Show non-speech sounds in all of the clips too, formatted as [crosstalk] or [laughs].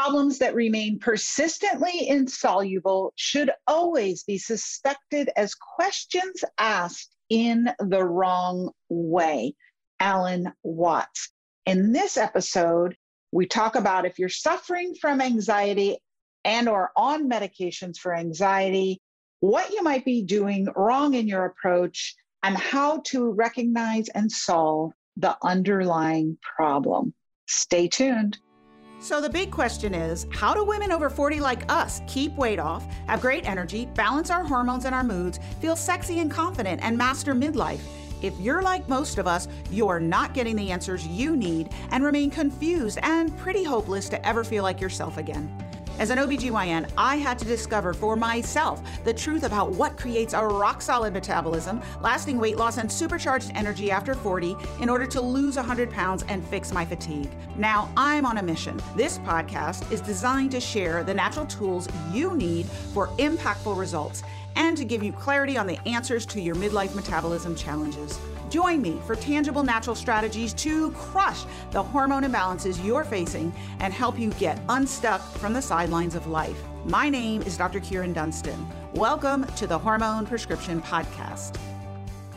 Problems that remain persistently insoluble should always be suspected as questions asked in the wrong way. Alan Watts. In this episode, we talk about if you're suffering from anxiety and or on medications for anxiety, what you might be doing wrong in your approach and how to recognize and solve the underlying problem. Stay tuned. So, the big question is how do women over 40 like us keep weight off, have great energy, balance our hormones and our moods, feel sexy and confident, and master midlife? If you're like most of us, you're not getting the answers you need and remain confused and pretty hopeless to ever feel like yourself again. As an OBGYN, I had to discover for myself the truth about what creates a rock solid metabolism, lasting weight loss, and supercharged energy after 40 in order to lose 100 pounds and fix my fatigue. Now I'm on a mission. This podcast is designed to share the natural tools you need for impactful results and to give you clarity on the answers to your midlife metabolism challenges. Join me for tangible natural strategies to crush the hormone imbalances you're facing and help you get unstuck from the sidelines of life. My name is Dr. Kyrin Dunston. Welcome to the Hormone Prescription Podcast.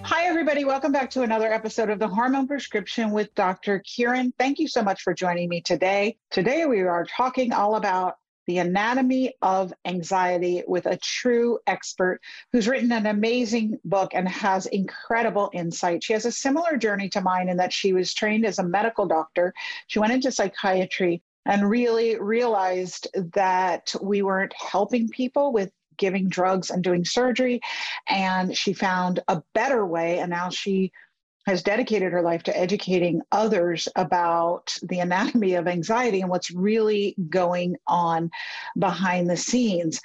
Hi, everybody. Welcome back to another episode of the Hormone Prescription with Dr. Kieran. Thank you so much for joining me today. Today, we are talking all about the Anatomy of Anxiety with a true expert who's written an amazing book and has incredible insight. She has a similar journey to mine in that she was trained as a medical doctor. She went into psychiatry and really realized that we weren't helping people with giving drugs and doing surgery. And she found a better way. And now she has dedicated her life to educating others about the anatomy of anxiety and what's really going on behind the scenes.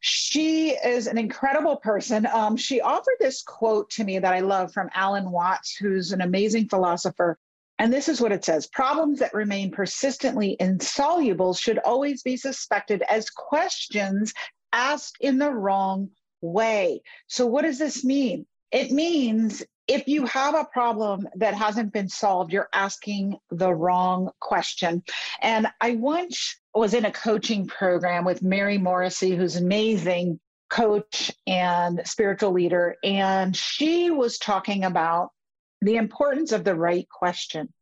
She is an incredible person. Um, she offered this quote to me that I love from Alan Watts, who's an amazing philosopher. And this is what it says Problems that remain persistently insoluble should always be suspected as questions asked in the wrong way. So, what does this mean? It means if you have a problem that hasn't been solved, you're asking the wrong question. And I once was in a coaching program with Mary Morrissey, who's amazing coach and spiritual leader. And she was talking about the importance of the right question.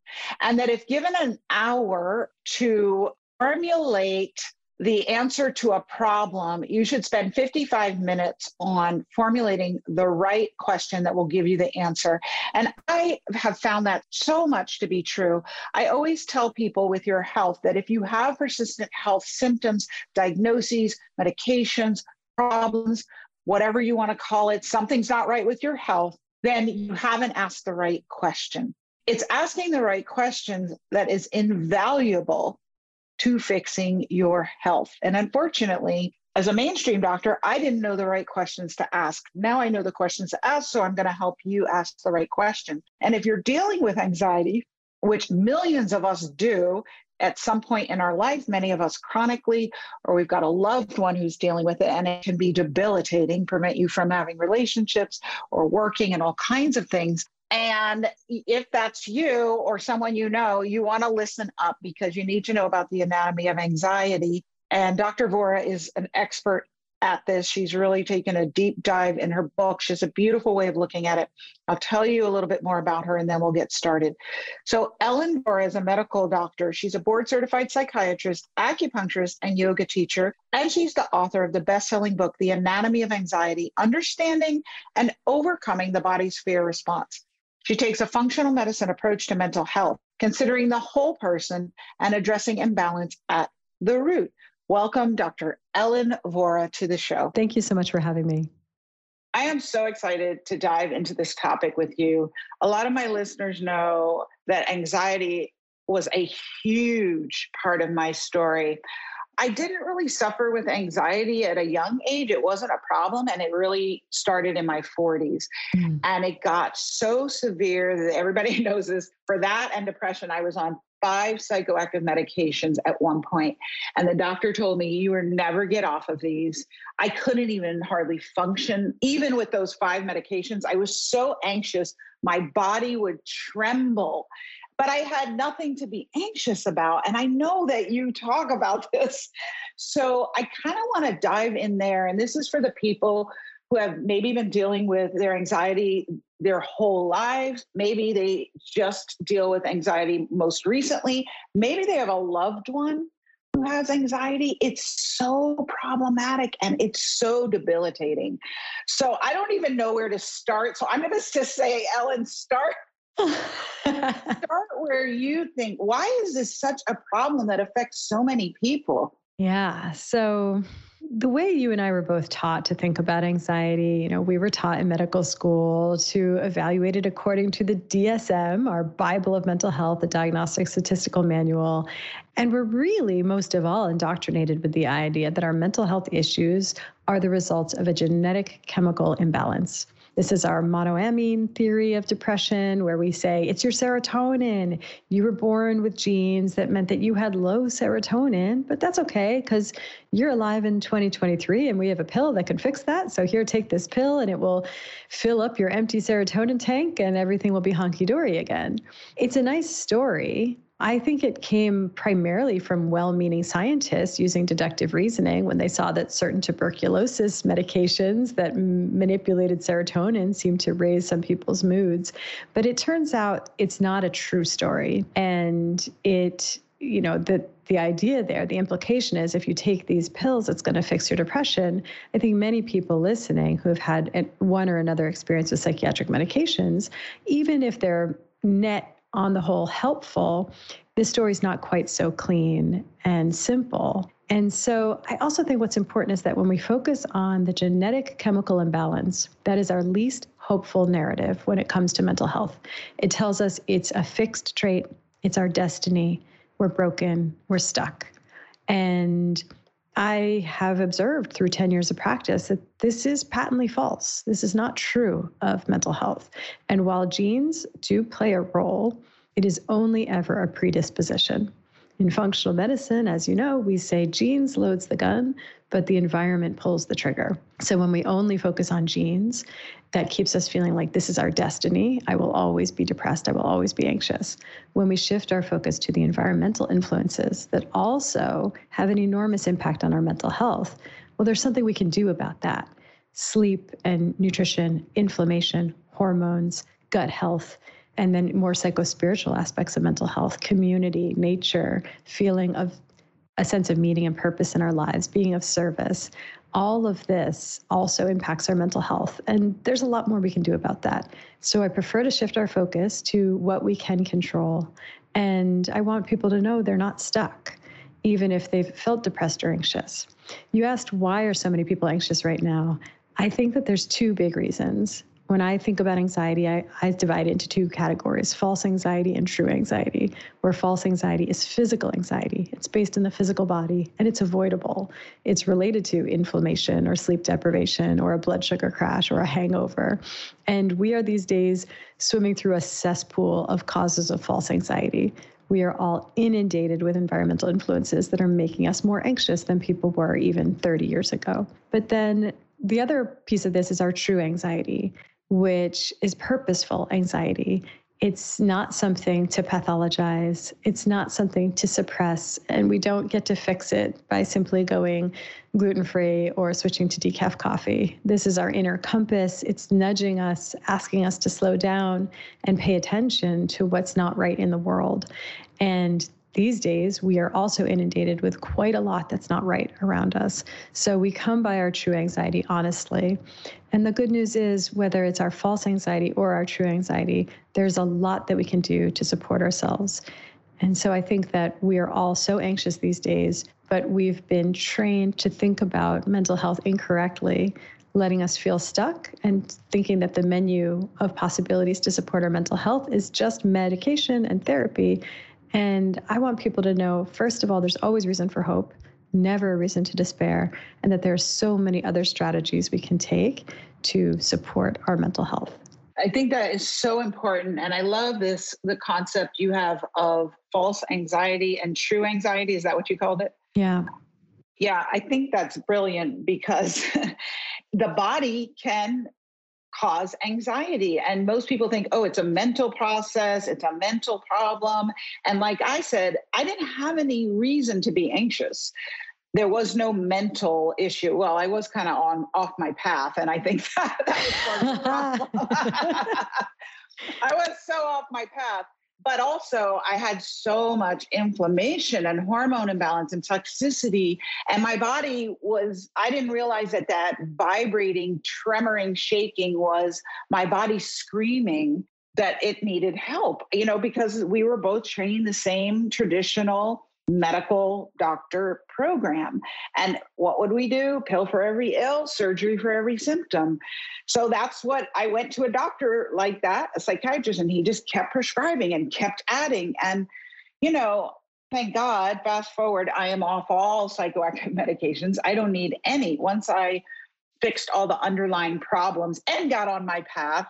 And that if given an hour to formulate the answer to a problem, you should spend 55 minutes on formulating the right question that will give you the answer. And I have found that so much to be true. I always tell people with your health that if you have persistent health symptoms, diagnoses, medications, problems, whatever you want to call it, something's not right with your health, then you haven't asked the right question. It's asking the right questions that is invaluable to fixing your health. And unfortunately, as a mainstream doctor, I didn't know the right questions to ask. Now I know the questions to ask, so I'm going to help you ask the right question. And if you're dealing with anxiety, which millions of us do at some point in our life, many of us chronically, or we've got a loved one who's dealing with it, and it can be debilitating, prevent you from having relationships or working and all kinds of things. And if that's you or someone you know, you want to listen up because you need to know about the anatomy of anxiety. And Dr. Vora is an expert at this. She's really taken a deep dive in her book. She has a beautiful way of looking at it. I'll tell you a little bit more about her and then we'll get started. So, Ellen Vora is a medical doctor. She's a board certified psychiatrist, acupuncturist, and yoga teacher. And she's the author of the best selling book, The Anatomy of Anxiety Understanding and Overcoming the Body's Fear Response. She takes a functional medicine approach to mental health, considering the whole person and addressing imbalance at the root. Welcome, Dr. Ellen Vora, to the show. Thank you so much for having me. I am so excited to dive into this topic with you. A lot of my listeners know that anxiety was a huge part of my story. I didn't really suffer with anxiety at a young age. It wasn't a problem. And it really started in my 40s. Mm. And it got so severe that everybody [laughs] knows this. For that and depression, I was on five psychoactive medications at one point and the doctor told me you will never get off of these i couldn't even hardly function even with those five medications i was so anxious my body would tremble but I had nothing to be anxious about. And I know that you talk about [laughs] this. So I kind of want to dive in there. And this is for the people who have maybe been dealing with their anxiety their whole lives. Maybe they just deal with anxiety most recently. Maybe they have a loved one who has anxiety. It's so problematic and it's so debilitating. So I don't even know where to start. So I'm going to just say, Ellen, start. [laughs] start where you think why is this such a problem that affects so many people yeah so the way you and I were both taught to think about anxiety, you know, we were taught in medical school to evaluate it according to the DSM, our Bible of mental health, the Diagnostic Statistical Manual. And we're really, most of all, indoctrinated with the idea that our mental health issues are the results of a genetic chemical imbalance. This is our monoamine theory of depression, where we say it's your serotonin. You were born with genes that meant that you had low serotonin, but that's okay because you're alive in 2023 and we have a pill that can fix that. So here, take this pill and it will fill up your empty serotonin tank and everything will be honky dory again. It's a nice story, I think it came primarily from well meaning scientists using deductive reasoning when they saw that certain tuberculosis medications that m- manipulated serotonin seemed to raise some people's moods. But it turns out it's not a true story. And it, you know, the, the idea there, the implication is if you take these pills, it's going to fix your depression. I think many people listening who have had one or another experience with psychiatric medications, even if they're net on the whole helpful, this story's not quite so clean and simple. And so I also think what's important is that when we focus on the genetic chemical imbalance, that is our least hopeful narrative when it comes to mental health. It tells us it's a fixed trait, it's our destiny, we're broken, we're stuck. And I have observed through 10 years of practice that this is patently false. This is not true of mental health. And while genes do play a role, it is only ever a predisposition. In functional medicine, as you know, we say genes loads the gun, but the environment pulls the trigger. So when we only focus on genes, that keeps us feeling like this is our destiny. I will always be depressed. I will always be anxious. When we shift our focus to the environmental influences that also have an enormous impact on our mental health, well, there's something we can do about that. Sleep and nutrition, inflammation, hormones, gut health and then more psychospiritual aspects of mental health, community, nature, feeling of a sense of meaning and purpose in our lives, being of service. All of this also impacts our mental health. And there's a lot more we can do about that. So I prefer to shift our focus to what we can control. And I want people to know they're not stuck, even if they've felt depressed or anxious. You asked why are so many people anxious right now? I think that there's two big reasons when I think about anxiety, I, I divide it into two categories false anxiety and true anxiety, where false anxiety is physical anxiety. It's based in the physical body and it's avoidable. It's related to inflammation or sleep deprivation or a blood sugar crash or a hangover. And we are these days swimming through a cesspool of causes of false anxiety. We are all inundated with environmental influences that are making us more anxious than people were even 30 years ago. But then the other piece of this is our true anxiety which is purposeful anxiety. It's not something to pathologize. It's not something to suppress. And we don't get to fix it by simply going gluten free or switching to decaf coffee. This is our inner compass. It's nudging us, asking us to slow down and pay attention to what's not right in the world. And these days, we are also inundated with quite a lot that's not right around us. So we come by our true anxiety honestly. And the good news is, whether it's our false anxiety or our true anxiety, there's a lot that we can do to support ourselves. And so I think that we are all so anxious these days, but we've been trained to think about mental health incorrectly, letting us feel stuck and thinking that the menu of possibilities to support our mental health is just medication and therapy. And I want people to know, first of all, there's always reason for hope, never a reason to despair, and that there are so many other strategies we can take to support our mental health. I think that is so important. And I love this the concept you have of false anxiety and true anxiety. Is that what you called it? Yeah. Yeah, I think that's brilliant because [laughs] the body can cause anxiety. And most people think, oh, it's a mental process, it's a mental problem. And like I said, I didn't have any reason to be anxious. There was no mental issue. Well, I was kind of on off my path, and I think that, [laughs] that was part of the problem. [laughs] I was so off my path but also I had so much inflammation and hormone imbalance and toxicity. And my body was, I didn't realize that that vibrating, tremoring, shaking was my body screaming that it needed help, you know, because we were both trained the same traditional medical doctor program. And what would we do? Pill for every ill, surgery for every symptom. So that's what I went to a doctor like that, a psychiatrist, and he just kept prescribing and kept adding. And, you know, thank God, fast forward, I am off all psychoactive [laughs] medications. I don't need any. Once I fixed all the underlying problems and got on my path,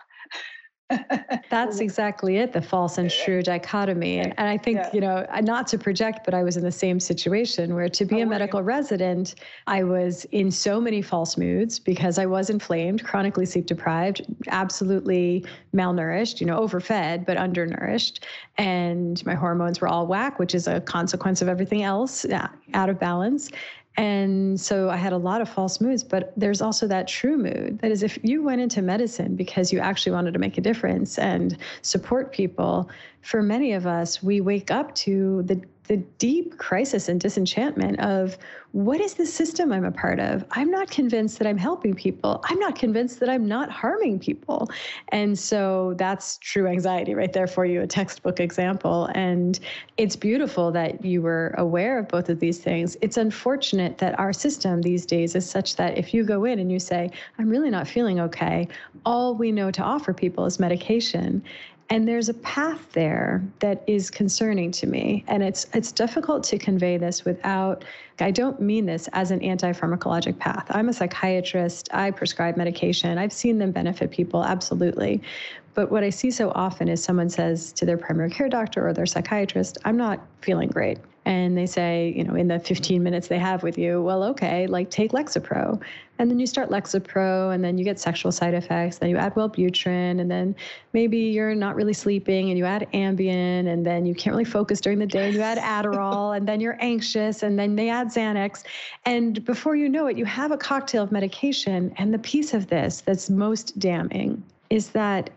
That's exactly it, the false and true dichotomy. And, and I think, yeah. you know, not to project, but I was in the same situation where to be oh, a medical resident, I was in so many false moods because I was inflamed, chronically sleep deprived, absolutely malnourished, you know, overfed, but undernourished. And my hormones were all whack, which is a consequence of everything else uh, out of balance. And so I had a lot of false moods, but there's also that true mood. That is, if you went into medicine because you actually wanted to make a difference and support people, for many of us, we wake up to the the deep crisis and disenchantment of what is the system I'm a part of? I'm not convinced that I'm helping people. I'm not convinced that I'm not harming people. And so that's true anxiety right there for you, a textbook example. And it's beautiful that you were aware of both of these things. It's unfortunate that our system these days is such that if you go in and you say, I'm really not feeling okay, all we know to offer people is medication. And there's a path there that is concerning to me. And it's it's difficult to convey this without I don't mean this as an anti-pharmacologic path. I'm a psychiatrist. I prescribe medication. I've seen them benefit people absolutely. But what I see so often is someone says to their primary care doctor or their psychiatrist, I'm not feeling great and they say, you know, in the 15 minutes they have with you, well, okay, like take Lexapro. And then you start Lexapro, and then you get sexual side effects. Then you add Wellbutrin, and then maybe you're not really sleeping, and you add Ambien, and then you can't really focus during the day, and you add [laughs] Adderall, and then you're anxious, and then they add Xanax. And before you know it, you have a cocktail of medication. And the piece of this that's most damning is that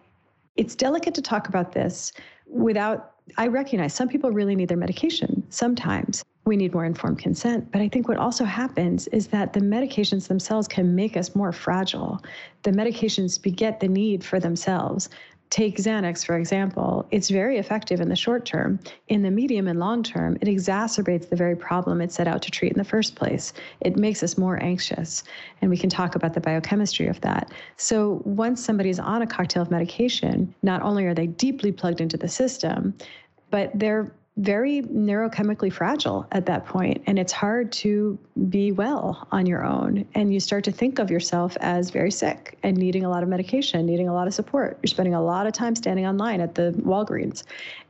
it's delicate to talk about this without I recognize some people really need their medication sometimes. We need more informed consent. But I think what also happens is that the medications themselves can make us more fragile. The medications beget the need for themselves. Take Xanax, for example, it's very effective in the short term. In the medium and long term, it exacerbates the very problem it set out to treat in the first place. It makes us more anxious. And we can talk about the biochemistry of that. So once somebody's on a cocktail of medication, not only are they deeply plugged into the system, but they're very neurochemically fragile at that point and it's hard to be well on your own. And you start to think of yourself as very sick and needing a lot of medication needing a lot of support. You're spending a lot of time standing online at the walgreens.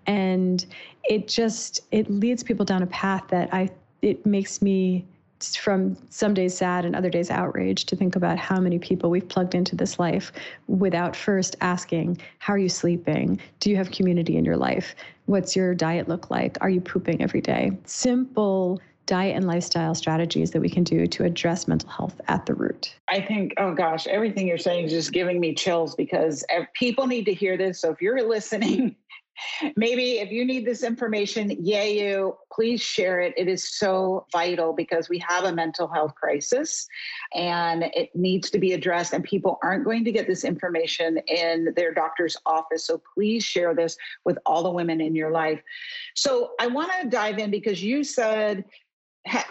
And it just it leads people down a path that i it makes me from some days sad and other days outraged to think about how many people we've plugged into this life without first asking, How are you sleeping? Do you have community in your life? What's your diet look like? Are you pooping every day? Simple diet and lifestyle strategies that we can do to address mental health at the root. I think, oh gosh, everything you're saying is just giving me chills because people need to hear this. So if you're listening maybe if you need this information, yay you, please share it. It is so vital because we have a mental health crisis and it needs to be addressed, and people aren't going to get this information in their doctor's office. So please share this with all the women in your life. So I want to dive in because you said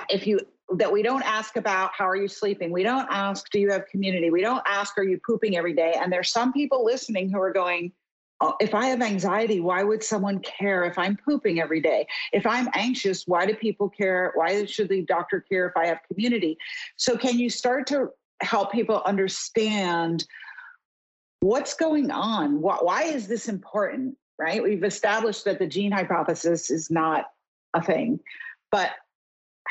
if you that we don't ask about how are you sleeping we don't ask do you have community we don't ask are you pooping every day and there's some people listening who are going Uh, if I have anxiety, why would someone care if I'm pooping every day? If I'm anxious, why do people care? Why should the doctor care if I have community? So, can you start to help people understand what's going on? Why is this important? Right? We've established that the gene hypothesis is not a thing, but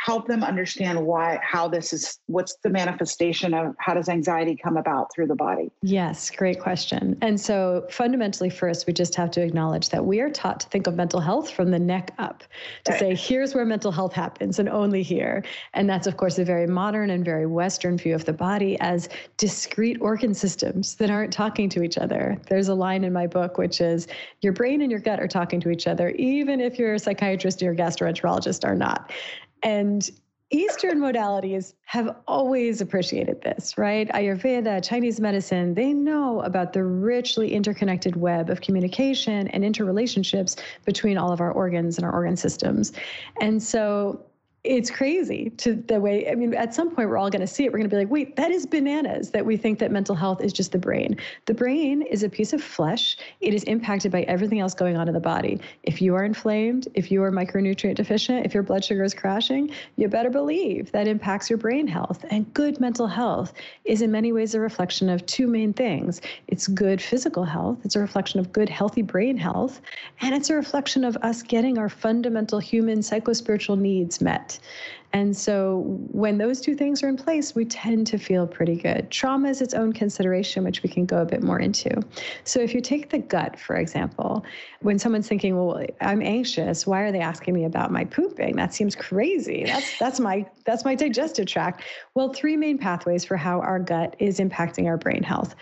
help them understand why how this is what's the manifestation of how does anxiety come about through the body? Yes great question. And so fundamentally first we just have to acknowledge that we are taught to think of mental health from the neck up to right. say here's where mental health happens and only here. And that's of course a very modern and very western view of the body as discrete organ systems that aren't talking to each other. There's a line in my book which is your brain and your gut are talking to each other even if you're a psychiatrist or a gastroenterologist are not and Eastern modalities have always appreciated this, right? Ayurveda, Chinese medicine, they know about the richly interconnected web of communication and interrelationships between all of our organs and our organ systems. And so it's crazy to the way i mean at some point we're all going to see it. We're going to be like wait that is bananas that we think that mental health is just the brain. The brain is a piece of flesh. It is impacted by everything else going on in the body. If you are inflamed if you are micronutrient deficient if your blood sugar is crashing you better believe that impacts your brain health. And good mental health is in many ways a reflection of two main things. It's good physical health. It's a reflection of good healthy brain health. And it's a reflection of us getting our fundamental human psychospiritual needs met and so when those two things are in place, we tend to feel pretty good. Trauma is its own consideration, which we can go a bit more into. So if you take the gut, for example, when someone's thinking, well, I'm anxious, why are they asking me about my pooping? That seems crazy. That's that's my that's my digestive tract. Well, three main pathways for how our gut is impacting our brain health.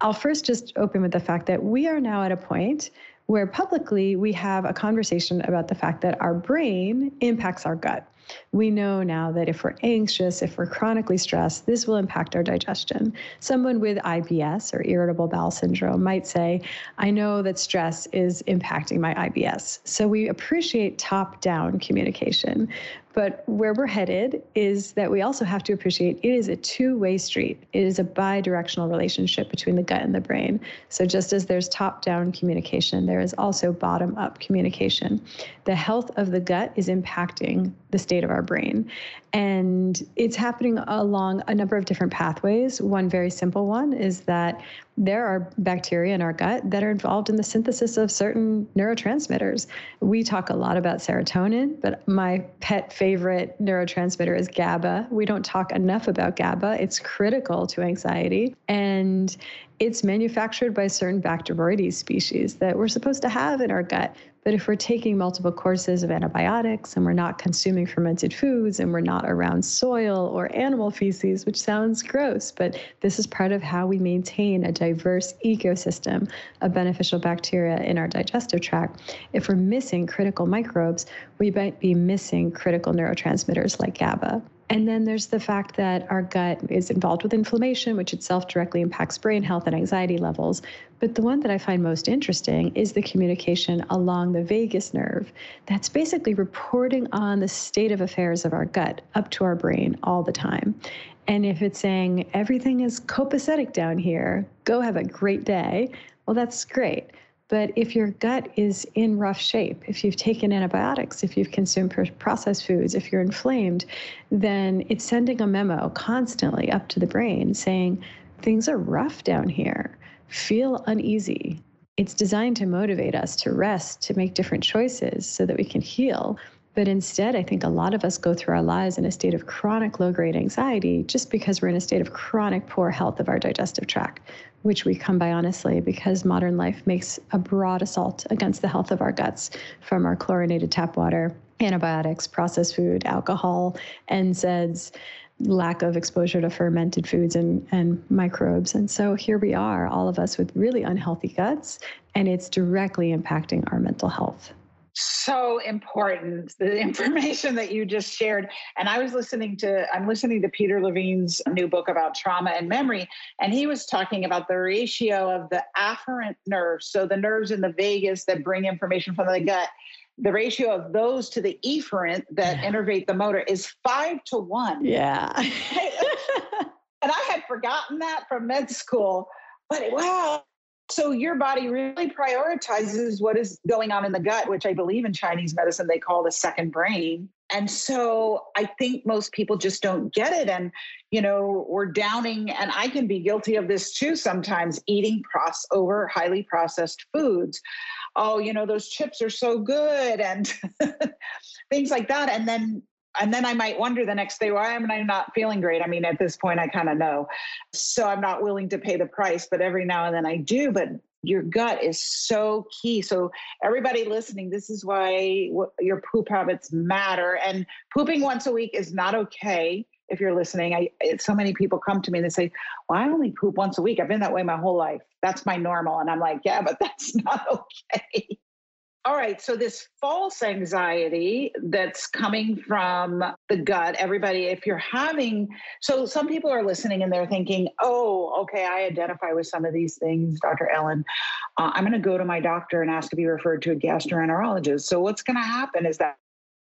I'll first just open with the fact that we are now at a point where publicly we have a conversation about the fact that our brain impacts our gut. We know now that if we're anxious, if we're chronically stressed, this will impact our digestion. Someone with IBS or irritable bowel syndrome might say, I know that stress is impacting my IBS. So we appreciate top down communication. But where we're headed is that we also have to appreciate it is a two way street. It is a bi directional relationship between the gut and the brain. So just as there's top down communication, there is also bottom up communication. The health of the gut is impacting the state of our brain. And it's happening along a number of different pathways. One very simple one is that there are bacteria in our gut that are involved in the synthesis of certain neurotransmitters. We talk a lot about serotonin, but my pet favorite neurotransmitter is GABA. We don't talk enough about GABA. It's critical to anxiety. And it's manufactured by certain Bacteroides species that we're supposed to have in our gut. But if we're taking multiple courses of antibiotics and we're not consuming fermented foods and we're not around soil or animal feces, which sounds gross, but this is part of how we maintain a diverse ecosystem of beneficial bacteria in our digestive tract. If we're missing critical microbes, we might be missing critical neurotransmitters like GABA. And then there's the fact that our gut is involved with inflammation, which itself directly impacts brain health and anxiety levels. But the one that I find most interesting is the communication along the vagus nerve that's basically reporting on the state of affairs of our gut up to our brain all the time. And if it's saying everything is copacetic down here, go have a great day, well, that's great. But if your gut is in rough shape, if you've taken antibiotics, if you've consumed processed foods, if you're inflamed, then it's sending a memo constantly up to the brain saying, things are rough down here. Feel uneasy. It's designed to motivate us to rest, to make different choices so that we can heal. But instead, I think a lot of us go through our lives in a state of chronic low grade anxiety just because we're in a state of chronic poor health of our digestive tract which we come by honestly because modern life makes a broad assault against the health of our guts from our chlorinated tap water, antibiotics, processed food, alcohol, NSAIDs, lack of exposure to fermented foods and, and microbes. And so here we are, all of us with really unhealthy guts, and it's directly impacting our mental health so important the [laughs] information that you just shared. And i was listening to i'm listening to peter levine's new book about trauma and memory and he was talking about the ratio of the afferent nerves so the nerves in the vagus that bring information from the gut the ratio of those to the efferent that yeah. innervate the motor is five to one. Yeah. [laughs] And i had forgotten that from med school but wow so your body really prioritizes what is going on in the gut, which I believe in Chinese medicine they call the second brain. And so I think most people just don't get it. And, you know, we're downing, and I can be guilty of this too sometimes eating process over highly processed foods. Oh, you know, those chips are so good and [laughs] things like that. And then and then I might wonder the next day, why am I not feeling great? I mean, at this point, I kind of know. So I'm not willing to pay the price, but every now and then I do. But your gut is so key. So, everybody listening, this is why your poop habits matter. And pooping once a week is not okay. If you're listening, I so many people come to me and they say, "Well, I only poop once a week. I've been that way my whole life. That's my normal." And I'm like, "Yeah, but [laughs] that's not okay." All right, so this false anxiety that's coming from the gut, everybody, if you're having, so some people are listening and they're thinking, oh, okay, I identify with some of these things, Dr. Ellen. Uh, I'm going to go to my doctor and ask to be referred to a gastroenterologist. So what's going to happen is that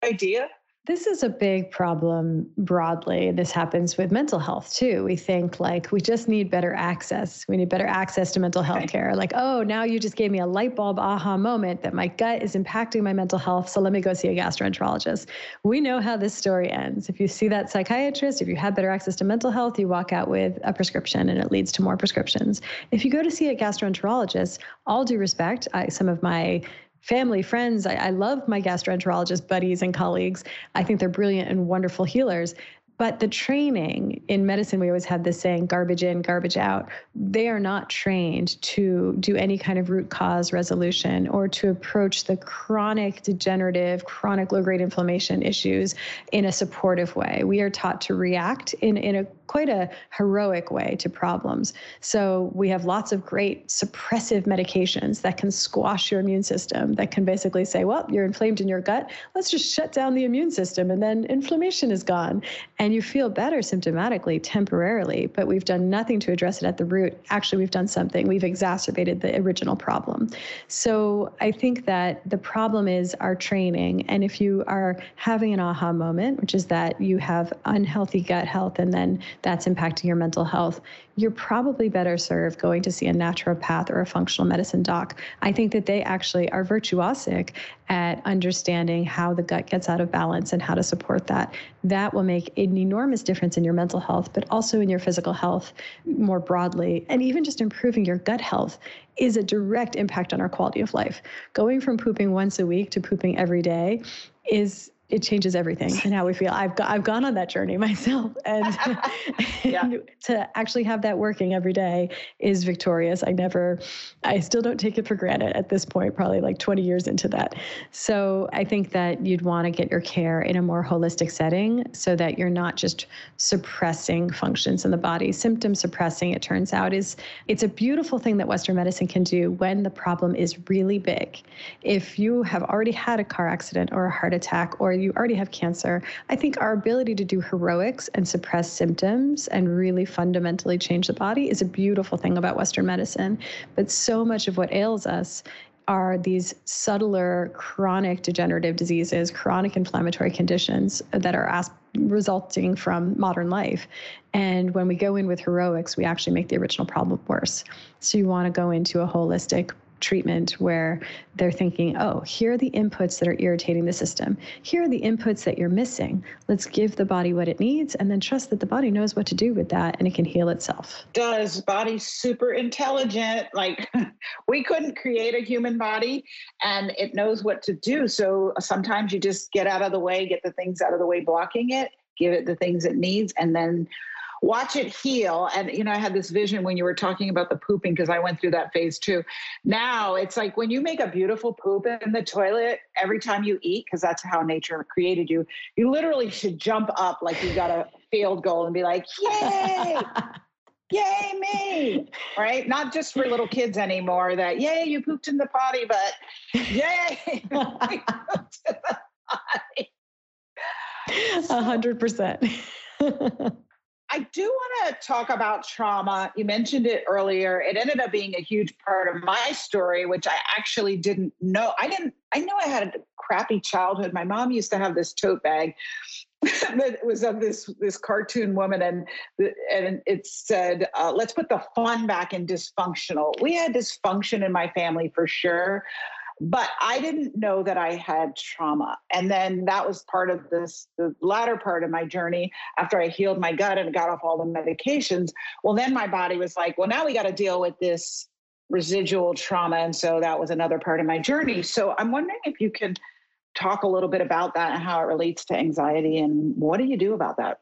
idea this is a big problem broadly. This happens with mental health too. We think like we just need better access. We need better access to mental health care. Like, oh, now you just gave me a light bulb aha moment that my gut is impacting my mental health. So let me go see a gastroenterologist. We know how this story ends. If you see that psychiatrist, if you have better access to mental health, you walk out with a prescription and it leads to more prescriptions. If you go to see a gastroenterologist, all due respect, I, some of my family, friends. I, I love my gastroenterologist buddies and colleagues. I think they're brilliant and wonderful healers. But the training in medicine, we always have this saying garbage in, garbage out. They are not trained to do any kind of root cause resolution or to approach the chronic degenerative, chronic low grade inflammation issues in a supportive way. We are taught to react in, in a quite a heroic way to problems. So we have lots of great suppressive medications that can squash your immune system, that can basically say, well, you're inflamed in your gut. Let's just shut down the immune system and then inflammation is gone. And you feel better symptomatically temporarily, but we've done nothing to address it at the root. Actually, we've done something. We've exacerbated the original problem. So I think that the problem is our training. And if you are having an aha moment, which is that you have unhealthy gut health and then that's impacting your mental health, you're probably better served going to see a naturopath or a functional medicine doc. I think that they actually are virtuosic at understanding how the gut gets out of balance and how to support that. That will make an enormous difference in your mental health, but also in your physical health more broadly. And even just improving your gut health is a direct impact on our quality of life. Going from pooping once a week to pooping every day is it changes everything and how we feel. I've got, I've gone on that journey [laughs] myself, and, [laughs] and, [laughs] to actually have that working every day is victorious. I never, I still don't take it for granted at this point. Probably like 20 years into that. So I think that you'd want to get your care in a more holistic setting, so that you're not just suppressing functions in the body. Symptom suppressing, it turns out, is it's a beautiful thing that Western medicine can do when the problem is really big. If you have already had a car accident or a heart attack or you already have cancer, I think our ability to do heroics and suppress symptoms and really fundamentally change the body is a beautiful thing about Western medicine. But so much of what ails us are these subtler chronic degenerative diseases, chronic inflammatory conditions that are resulting from modern life. And when we go in with heroics, we actually make the original problem worse. So you want to go into a holistic treatment where they're thinking, oh, here are the inputs that are irritating the system. Here are the inputs that you're missing. Let's give the body what it needs and then trust that the body knows what to do with that and it can heal itself. Does body super intelligent? Like [laughs] we couldn't create a human body and it knows what to do. So sometimes you just get out of the way, get the things out of the way blocking it, give it the things it needs, and then watch it heal. And, you know, I had this vision when you were talking about the pooping, because I went through that phase too. Now it's like when you make a beautiful poop in the toilet every time you eat, because that's how nature created you, you literally should jump up like you got a field goal and be like, yay. [laughs] yay me right not just for little kids anymore that yay you pooped in the potty but [laughs] yay [laughs] a hundred percent I do want to talk about trauma. You mentioned it earlier. It ended up being a huge part of my story, which I actually didn't know. I didn't, I know I had a crappy childhood. My mom used to have this tote bag [laughs] that was of this this cartoon woman and and it said uh, let's put the fun back in dysfunctional we had dysfunction in my family for sure but I didn't know that I had trauma. And then that was part of this, the latter part of my journey after I healed my gut and got off all the medications. Well, then my body was like, well, now we got to deal with this residual trauma. And so that was another part of my journey. So I'm wondering if you can talk a little bit about that and how it relates to anxiety and what do you do about that?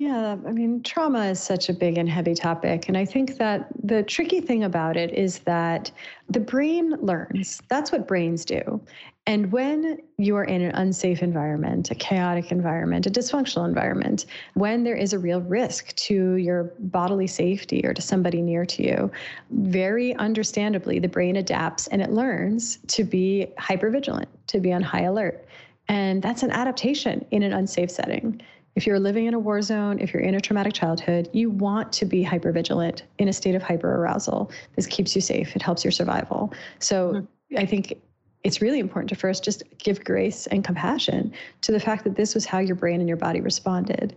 Yeah, I mean, trauma is such a big and heavy topic. And I think that the tricky thing about it is that the brain learns. That's what brains do. And when you are in an unsafe environment, a chaotic environment, a dysfunctional environment, when there is a real risk to your bodily safety or to somebody near to you, very understandably, the brain adapts and it learns to be hypervigilant, to be on high alert. And that's an adaptation in an unsafe setting. If you're living in a war zone, if you're in a traumatic childhood, you want to be hypervigilant in a state of hyperarousal. This keeps you safe, it helps your survival. So mm-hmm. I think it's really important to first just give grace and compassion to the fact that this was how your brain and your body responded.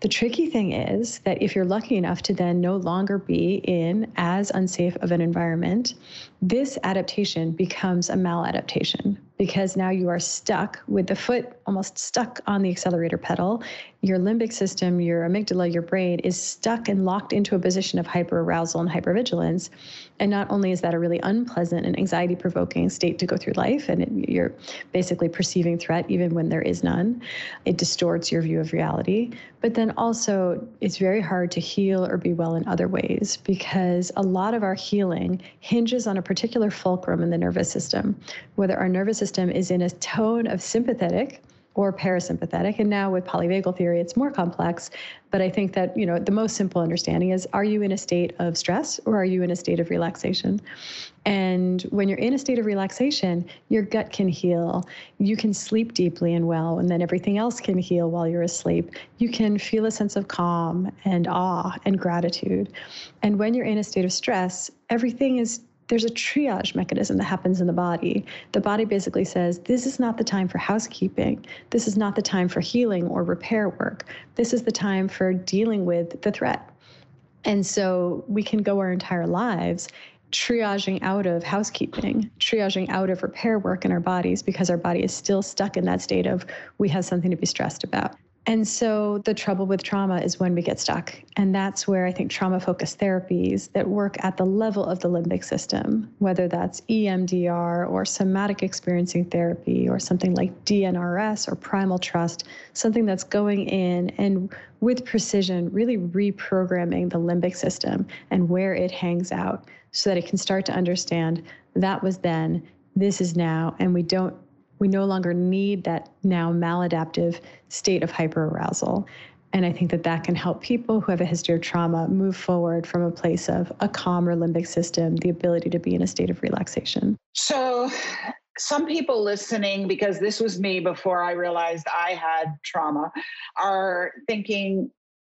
The tricky thing is that if you're lucky enough to then no longer be in as unsafe of an environment, this adaptation becomes a maladaptation because now you are stuck with the foot almost stuck on the accelerator pedal. Your limbic system, your amygdala, your brain is stuck and locked into a position of hyperarousal and hypervigilance. And not only is that a really unpleasant and anxiety provoking state to go through life, and it, you're basically perceiving threat even when there is none, it distorts your view of reality. But then also, it's very hard to heal or be well in other ways because a lot of our healing hinges on a particular fulcrum in the nervous system, whether our nervous system is in a tone of sympathetic or parasympathetic. And now with polyvagal theory, it's more complex. But I think that, you know, the most simple understanding is are you in a state of stress or are you in a state of relaxation? And when you're in a state of relaxation, your gut can heal. You can sleep deeply and well, and then everything else can heal while you're asleep. You can feel a sense of calm and awe and gratitude. And when you're in a state of stress, everything is there's a triage mechanism that happens in the body. The body basically says, This is not the time for housekeeping. This is not the time for healing or repair work. This is the time for dealing with the threat. And so we can go our entire lives triaging out of housekeeping, triaging out of repair work in our bodies because our body is still stuck in that state of we have something to be stressed about. And so the trouble with trauma is when we get stuck. And that's where I think trauma focused therapies that work at the level of the limbic system, whether that's EMDR or somatic experiencing therapy or something like DNRS or primal trust, something that's going in and with precision, really reprogramming the limbic system and where it hangs out so that it can start to understand that was then, this is now, and we don't we no longer need that now maladaptive state of hyperarousal. And I think that that can help people who have a history of trauma move forward from a place of a calmer limbic system, the ability to be in a state of relaxation. So, some people listening, because this was me before I realized I had trauma, are thinking,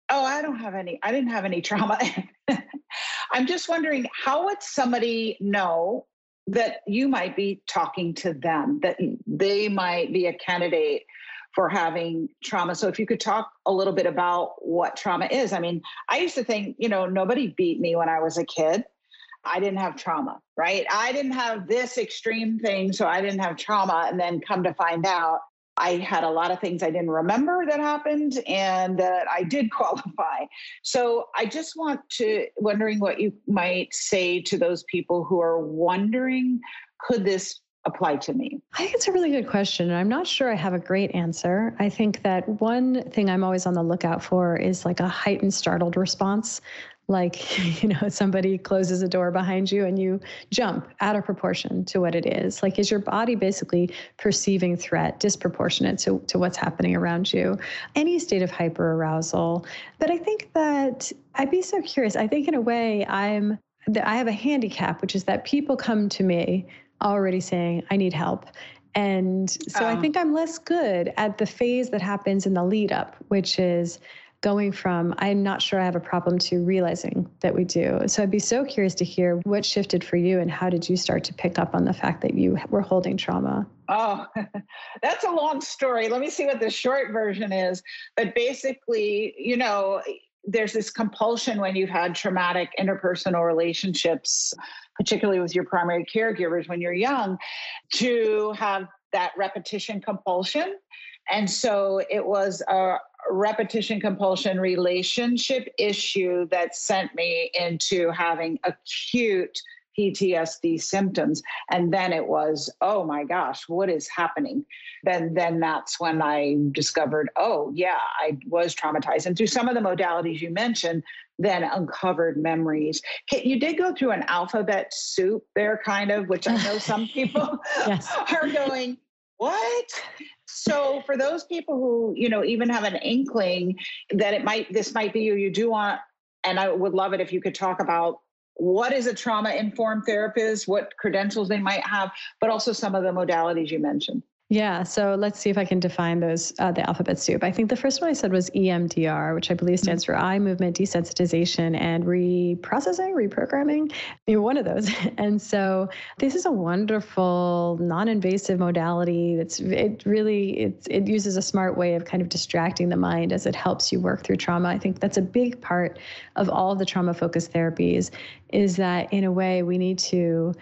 oh, I don't have any, I didn't have any trauma. [laughs] I'm just wondering, how would somebody know that you might be talking to them, that they might be a candidate for having trauma. So if you could talk a little bit about what trauma is. I mean, I used to think, you know, nobody beat me when I was a kid. I didn't have trauma, right? I didn't have this extreme thing, so I didn't have trauma. And then come to find out, I had a lot of things I didn't remember that happened and that I did [laughs] qualify. So I just want to wondering what you might say to those people who are wondering could this apply to me? I think it's a really good question. And I'm not sure I have a great answer. I think that one thing I'm always on the lookout for is like a heightened startled response like [laughs] you know somebody closes a door behind you and you jump out of proportion to what it is. Like is your body basically perceiving threat disproportionate to, to what's happening around you? Any state of hyperarousal. But i think that i'd be so curious. I think in a way i'm i have a handicap which is that people come to me already saying i need help. And so oh. i think i'm less good at the phase that happens in the lead up which is going from I'm not sure I have a problem to realizing that we do. So I'd be so curious to hear what shifted for you and how did you start to pick up on the fact that you were holding trauma? Oh, [laughs] that's a long story. Let me see what the short version is. But basically, you know, there's this compulsion when you've had traumatic interpersonal relationships, particularly with your primary caregivers when you're young, to have that repetition compulsion. And so it was a, repetition compulsion relationship issue that sent me into having acute PTSD symptoms. And then it was, oh my gosh, what is happening? Then then that's when I discovered, oh yeah, I was traumatized. And through some of the modalities you mentioned, then uncovered memories. You did go through an alphabet soup there, kind of, which I know some [laughs] people [laughs] are going, what? So for those people who, you know, even have an inkling that it might, this might be you, you do want, and I would love it if you could talk about what is a trauma informed therapist, what credentials they might have, but also some of the modalities you mentioned. Yeah, so let's see if I can define those, uh, the alphabet soup. I think the first one I said was EMDR, which I believe stands for eye movement desensitization and reprocessing, reprogramming, you know, one of those. [laughs] And so this is a wonderful non-invasive modality that's it really it, it uses a smart way of kind of distracting the mind as it helps you work through trauma. I think that's a big part of all of the trauma focused therapies is that in a way we need to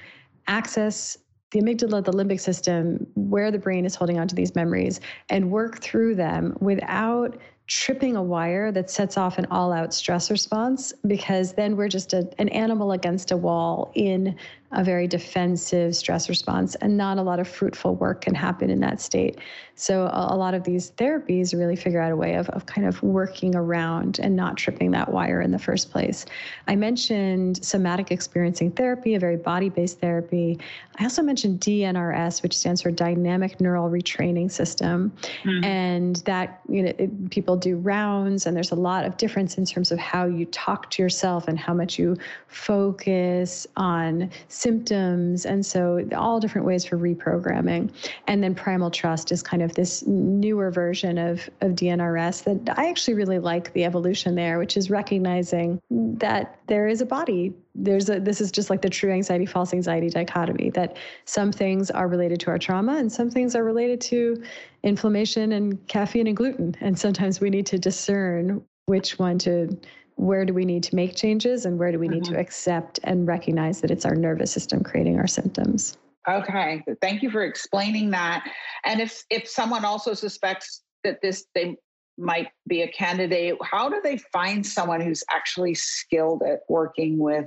access the amygdala, the limbic system, where the brain is holding on to these memories, and work through them without tripping a wire that sets off an all out stress response because then we're just a, an animal against a wall in a very defensive stress response, and not a lot of fruitful work can happen in that state. So, a, lot of these therapies really figure out a way of, of kind of working around and not tripping that wire in the first place. I mentioned somatic experiencing therapy, a very body based therapy. I also mentioned DNRS, which stands for Dynamic Neural Retraining System. Mm-hmm. And that, you know, it, people do rounds, and there's a lot of difference in terms of how you talk to yourself and how much you focus on symptoms. And so, all different ways for reprogramming. And then Primal Trust is kind of this newer version of, of DNRS that I actually really like the evolution there, which is recognizing that there is a body. There's a, this is just like the true anxiety, false anxiety dichotomy that some things are related to our trauma and some things are related to inflammation and caffeine and gluten. And sometimes we need to discern which one to where do we need to make changes and where do we need mm-hmm. to accept and recognize that it's our nervous system creating our symptoms. Okay. Thank you for explaining that. And if if someone also suspects that this they might be a candidate how do they find someone who's actually skilled at working with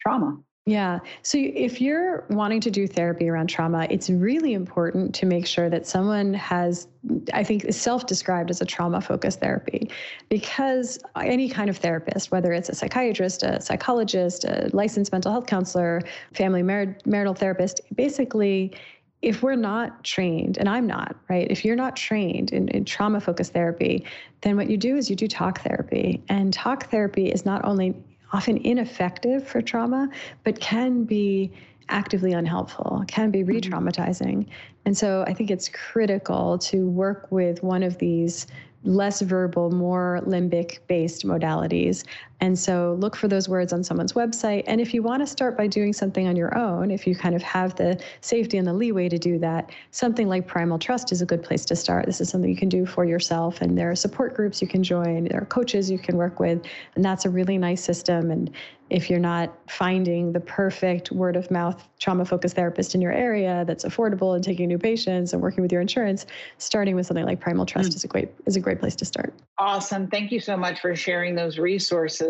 trauma yeah. So if you're wanting to do therapy around trauma, it's really important to make sure that someone has, I think, self described as a trauma focused therapy because any kind of therapist, whether it's a psychiatrist, a psychologist, a licensed mental health counselor, family mar- marital therapist, basically, if we're not trained, and I'm not, right? If you're not trained in, in trauma focused therapy, then what you do is you do talk therapy. And talk therapy is not only often ineffective for trauma, but can be actively unhelpful, can be mm-hmm. re traumatizing. And so I think it's critical to work with one of these less verbal, more limbic based modalities. And so look for those words on someone's website. And if you want to start by doing something on your own, if you kind of have the safety and the leeway to do that, something like Primal Trust is a good place to start. This is something you can do for yourself. And there are support groups you can join, there are coaches you can work with. And that's a really nice system. And if you're not finding the perfect word of mouth trauma focused therapist in your area that's affordable and taking new patients and working with your insurance, starting with something like Primal Trust mm. is a great is a great place to start. Awesome. Thank you so much for sharing those resources.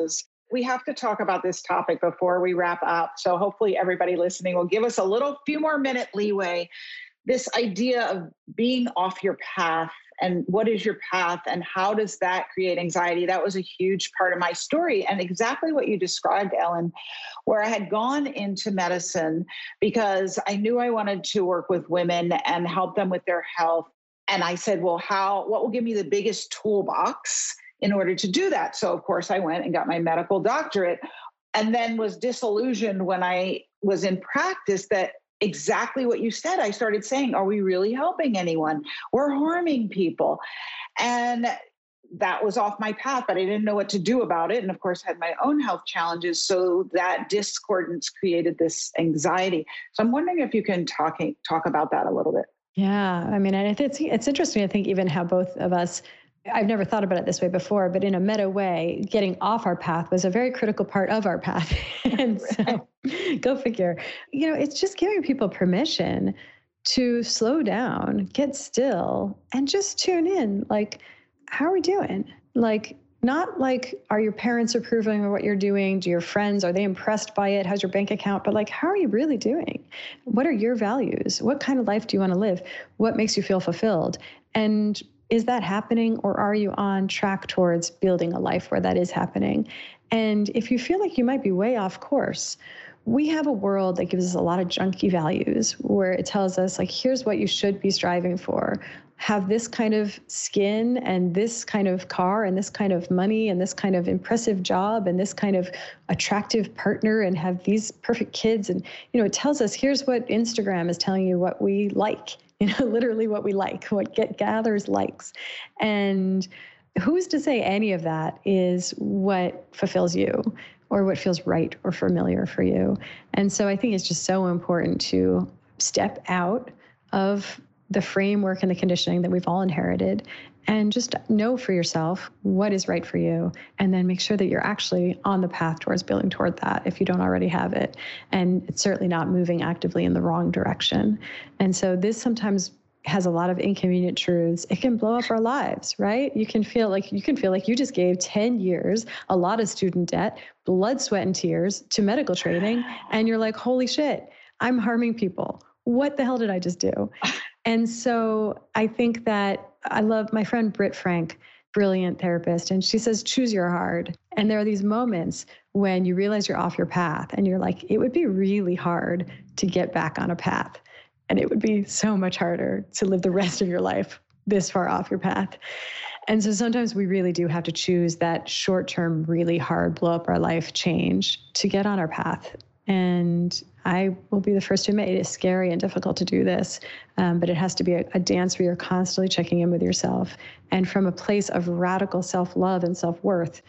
We have to talk about this topic before we wrap up. So hopefully everybody listening will give us a little few more minute leeway. This idea of being off your path and what is your path and how does that create anxiety that was a huge part of my story and exactly what you described ellen where i had gone into medicine because i knew i wanted to work with women and help them with their health and i said well how what will give me the biggest toolbox in order to do that so of course i went and got my medical doctorate and then was disillusioned when i was in practice that exactly what you said. I started saying, Are we really helping anyone? We're harming people. And that was off my path, but I didn't know what to do about it. And of course, had my own health challenges. So that discordance created this anxiety. So I'm wondering if you can talk, talk about that a little bit. Yeah, I mean, and it's it's interesting. I think even how both of us I've never thought about it this way before, but in a meta way, getting off our path was a very critical part of our path. [laughs] and so go figure. You know, it's just giving people permission to slow down, get still, and just tune in. Like, how are we doing? Like, not like are your parents approving of what you're doing do your friends are they impressed by it how's your bank account but like how are you really doing what are your values what kind of life do you want to live what makes you feel fulfilled and is that happening or are you on track towards building a life where that is happening? And if you feel like you might be way off course we have a world that gives us a lot of junky values where it tells us like here's what you should be striving for. Have this kind of skin and this kind of car and this kind of money and this kind of impressive job and this kind of attractive partner and have these perfect kids. And you know it tells us here's what instagram is telling you what we like [laughs] you know literally what we like what get gathers likes. And who's to say any of that is what fulfills you or what feels right or familiar for you? And so i think it's just so important to step out of the framework and the conditioning that we've all inherited and just know for yourself what is right for you and then make sure that you're actually on the path towards building toward that if you don't already have it. And it's certainly not moving actively in the wrong direction. And so this sometimes has a lot of inconvenient truths. It can blow up our lives right? You can feel like you can feel like you just gave 10 years a lot of student debt blood sweat and tears to medical training and you're like holy shit i'm harming people. What the hell did i just do [laughs] and so I think that I love my friend Britt Frank, brilliant therapist, and she says, choose your hard. And there are these moments when you realize you're off your path and you're like, it would be really hard to get back on a path. And it would be so much harder to live the rest of your life this far off your path. And so sometimes we really do have to choose that short term, really hard blow up our life change to get on our path. And I will be the first to admit it is scary and difficult to do this, um, but it has to be a, a dance where you're constantly checking in with yourself and from a place of radical self love and self worth.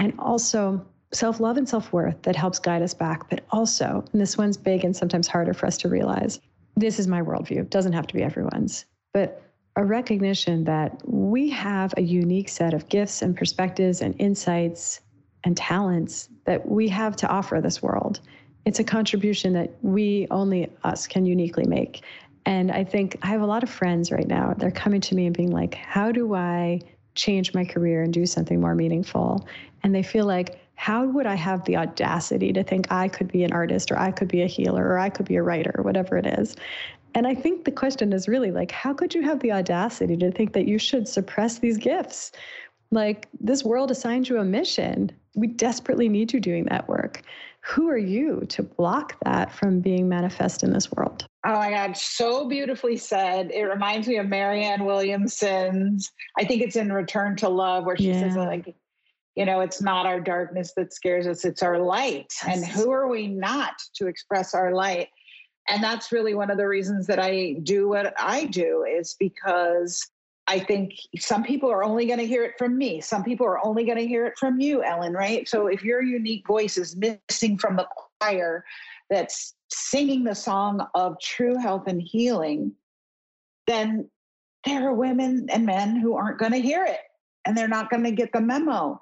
And also, self love and self worth that helps guide us back, but also, and this one's big and sometimes harder for us to realize this is my worldview, it doesn't have to be everyone's, but a recognition that we have a unique set of gifts and perspectives and insights and talents that we have to offer this world it's a contribution that we only us can uniquely make. And I think I have a lot of friends right now. They're coming to me and being like, how do I change my career and do something more meaningful? And they feel like, how would I have the audacity to think I could be an artist or I could be a healer or I could be a writer or whatever it is? And I think the question is really like, how could you have the audacity to think that you should suppress these gifts? Like, this world assigned you a mission. We desperately need you doing that work who are you to block that from being manifest in this world? Oh my God, so beautifully said. It reminds me of Marianne Williamson's, I think it's in Return to Love, where she yeah. says, like, you know, it's not our darkness that scares us, it's our light. Yes. And who are we not to express our light? And that's really one of the reasons that I do what I do, is because I think some people are only going to hear it from me. Some people are only going to hear it from you, Ellen, right? So if your unique voice is missing from the choir that's singing the song of true health and healing, then there are women and men who aren't going to hear it and they're not going to get the memo.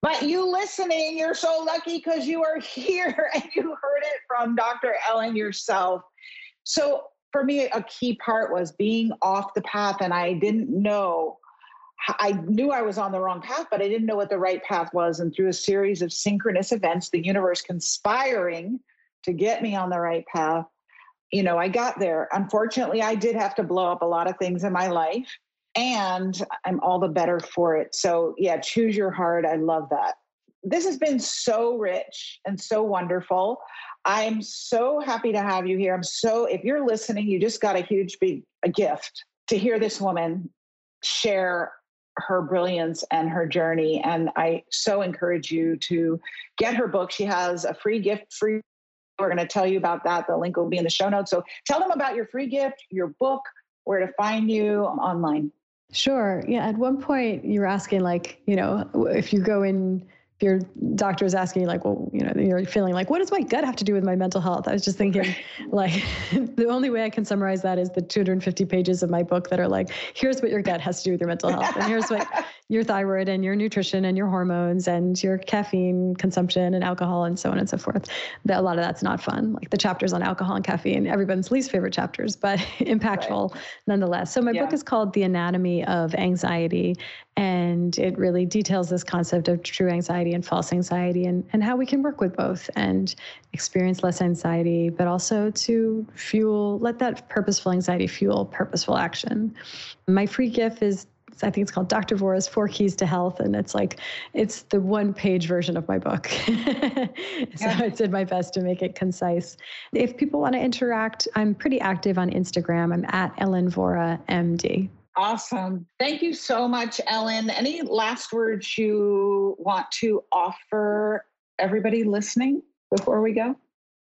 But you listening, you're so lucky because you are [laughs] here and you heard it from Dr. Ellen yourself. So for me, a key part was being off the path, and I didn't know. I knew I was on the wrong path, but I didn't know what the right path was. And through a series of synchronous events, the universe conspiring to get me on the right path, you know, I got there. Unfortunately, I did have to blow up a lot of things in my life, and I'm all the better for it. So, yeah, choose your heart. I love that. This has been so rich and so wonderful. I'm so happy to have you here. I'm so, if you're listening, you just got a huge big a gift to hear this woman share her brilliance and her journey. And I so encourage you to get her book. She has a free gift free. We're going to tell you about that. The link will be in the show notes. So tell them about your free gift, your book, where to find you um, online. Sure. Yeah. At one point, you were asking, like, you know, if you go in your doctor is asking you like well you know you're feeling like what does my gut have to do with my mental health? I was just thinking [laughs] like [laughs] the only way i can summarize that is the 250 pages of my book that are like here's what your gut has to do with your mental health and here's what [laughs] your thyroid and your nutrition and your hormones and your caffeine consumption and alcohol and so on and so forth. That a lot of that's not fun. Like the chapters on alcohol and caffeine everyone's least favorite chapters but impactful right. nonetheless. So my yeah. book is called the anatomy of anxiety And it really details this concept of true anxiety and false anxiety and, and how we can work with both and experience less anxiety, but also to fuel, let that purposeful anxiety fuel purposeful action. My free gift is I think it's called Dr. Vora's Four Keys to Health. And it's like, it's the one page version of my book. [laughs] so yeah. I did my best to make it concise. If people want to interact, I'm pretty active on Instagram. I'm at Ellen Vora MD. Awesome. Thank you so much, Ellen. Any last words you want to offer everybody listening before we go?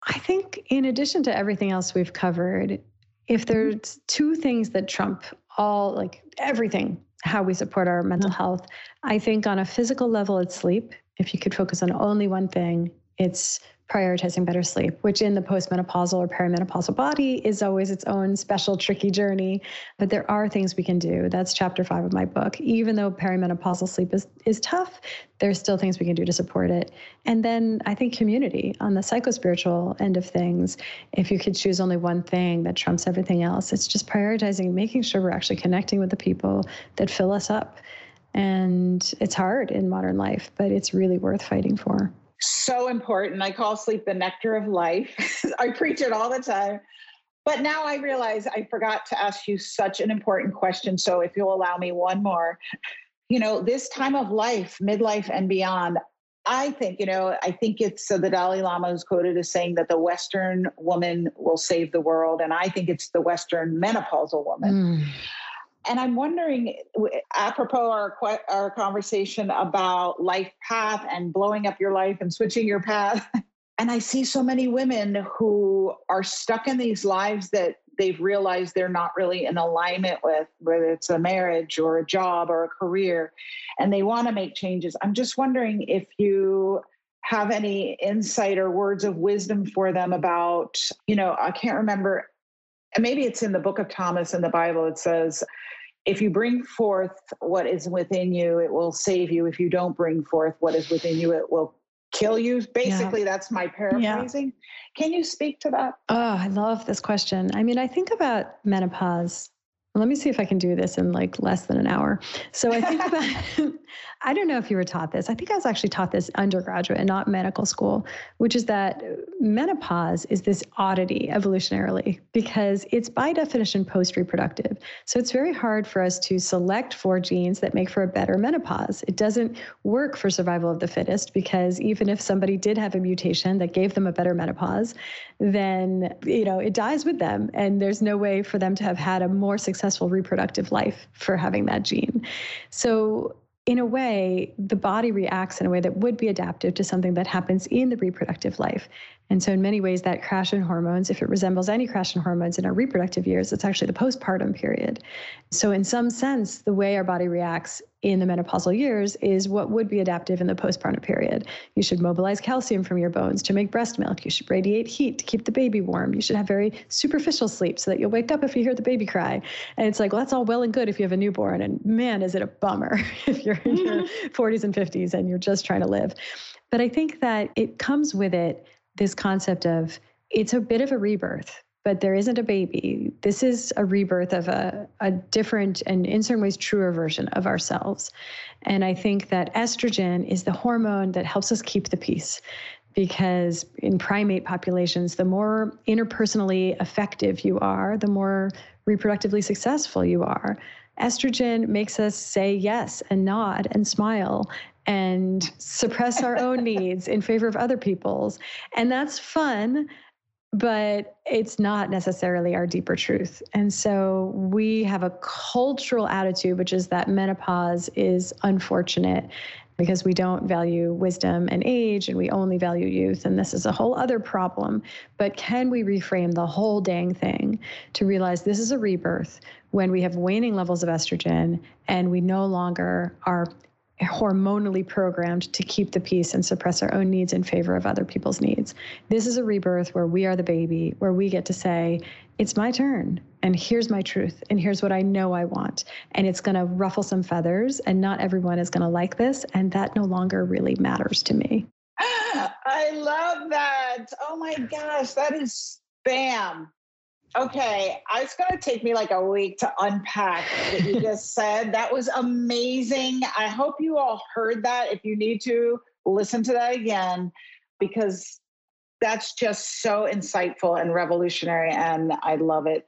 I think, in addition to everything else we've covered, if mm-hmm. there's two things that trump all, like everything, how we support our mental mm-hmm. health, I think on a physical level, it's sleep. If you could focus on only one thing, it's prioritizing better sleep, which in the postmenopausal or perimenopausal body is always its own special, tricky journey. But there are things we can do. That's chapter five of my book. Even though perimenopausal sleep is, is tough, there's still things we can do to support it. And then I think community on the psychospiritual end of things, if you could choose only one thing that trumps everything else, it's just prioritizing, making sure we're actually connecting with the people that fill us up. And it's hard in modern life, but it's really worth fighting for so important. I call sleep the nectar of life. [laughs] I preach it all the time. But now I realize I forgot to ask you such an important question. So if you'll allow me one more, you know, this time of life, midlife and beyond, I think, you know, I think it's uh, the Dalai Lama is quoted as saying that the Western woman will save the world. And I think it's the Western menopausal woman. Mm. And I'm wondering, apropos our our conversation about life path and blowing up your life and switching your path, [laughs] and I see so many women who are stuck in these lives that they've realized they're not really in alignment with, whether it's a marriage or a job or a career, and they want to make changes. I'm just wondering if you have any insight or words of wisdom for them about, you know, I can't remember maybe it's in the book of Thomas in the Bible. It says, if you bring forth what is within you, it will save you. If you don't bring forth what is within you, it will kill you. Basically, yeah. that's my paraphrasing. Yeah. Can you speak to that? Oh, I love this question. I mean, I think about menopause let me see if I can do this in like less than an hour. So I think [laughs] about, [laughs] I don't know if you were taught this. I think I was actually taught this undergraduate and not medical school, which is that menopause is this oddity evolutionarily because it's by definition post reproductive. So it's very hard for us to select for genes that make for a better menopause. It doesn't work for survival of the fittest because even if somebody did have a mutation that gave them a better menopause, then you know it dies with them and there's no way for them to have had a more successful reproductive life for having that gene so in a way, the body reacts in a way that would be adaptive to something that happens in the reproductive life. And so, in many ways, that crash in hormones, if it resembles any crash in hormones in our reproductive years, it's actually the postpartum period. So, in some sense, the way our body reacts in the menopausal years is what would be adaptive in the postpartum period. You should mobilize calcium from your bones to make breast milk. You should radiate heat to keep the baby warm. You should have very superficial sleep so that you'll wake up if you hear the baby cry. And it's like, well, that's all well and good if you have a newborn. And man, is it a bummer [laughs] if you're in your mm. 40s and 50s and you're just trying to live. But I think that it comes with it this concept of it's a bit of a rebirth but there isn't a baby. This is a rebirth of a, a different and in certain ways truer version of ourselves. And I think that estrogen is the hormone that helps us keep the peace because in primate populations, the more interpersonally effective you are, the more reproductively successful you are. Estrogen makes us say yes and nod and smile and suppress our own [laughs] needs in favor of other people's. And that's fun, but it's not necessarily our deeper truth. And so we have a cultural attitude, which is that menopause is unfortunate because we don't value wisdom and age and we only value youth. And this is a whole other problem. But can we reframe the whole dang thing to realize this is a rebirth when we have waning levels of estrogen and we no longer are hormonally programmed to keep the peace and suppress our own needs in favor of other people's needs. This is a rebirth where we are the baby, where we get to say, it's my turn, and here's my truth, and here's what I know I want. And it's going to ruffle some feathers, and not everyone is going to like this, and that no longer really matters to me. [gasps] I love that. Oh my gosh, that is bam. Okay, it's going to take me like a week to unpack what you just [laughs] said. That was amazing. I hope you all heard that. If you need to, listen to that again because that's just so insightful and revolutionary, and I love it.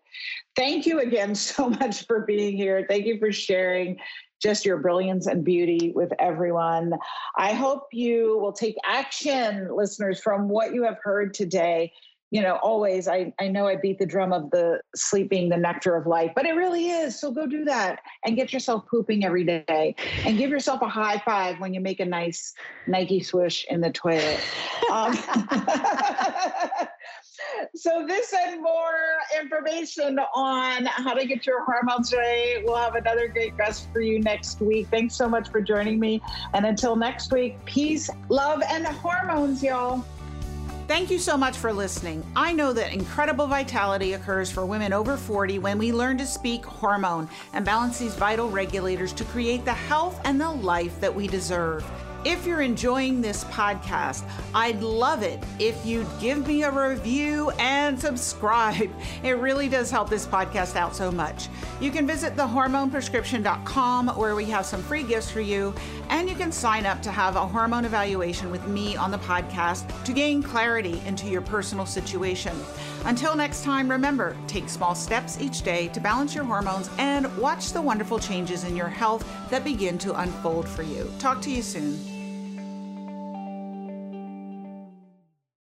Thank you again [laughs] so much for being here. Thank you for sharing just your brilliance and beauty with everyone. I hope you will take action, listeners, from what you have heard today you know, always I, I know I beat the drum of the sleeping, the nectar of life, but it really is. So go do that and get yourself pooping every day and give yourself a high five when you make a nice Nike swoosh in the toilet. Um, [laughs] so this and more information on how to get your hormones right. We'll have another great guest for you next week. Thanks so much for joining me. And until next week, peace, love, and hormones, y'all. Thank you so much for listening. I know that incredible vitality occurs for women over 40 when we learn to speak hormone and balance these vital regulators to create the health and the life that we deserve. If you're enjoying this podcast, I'd love it if you'd give me a review and subscribe. It really does help this podcast out so much. You can visit thehormoneprescription.com where we have some free gifts for you, and you can sign up to have a hormone evaluation with me on the podcast to gain clarity into your personal situation. Until next time, remember take small steps each day to balance your hormones and watch the wonderful changes in your health that begin to unfold for you. Talk to you soon.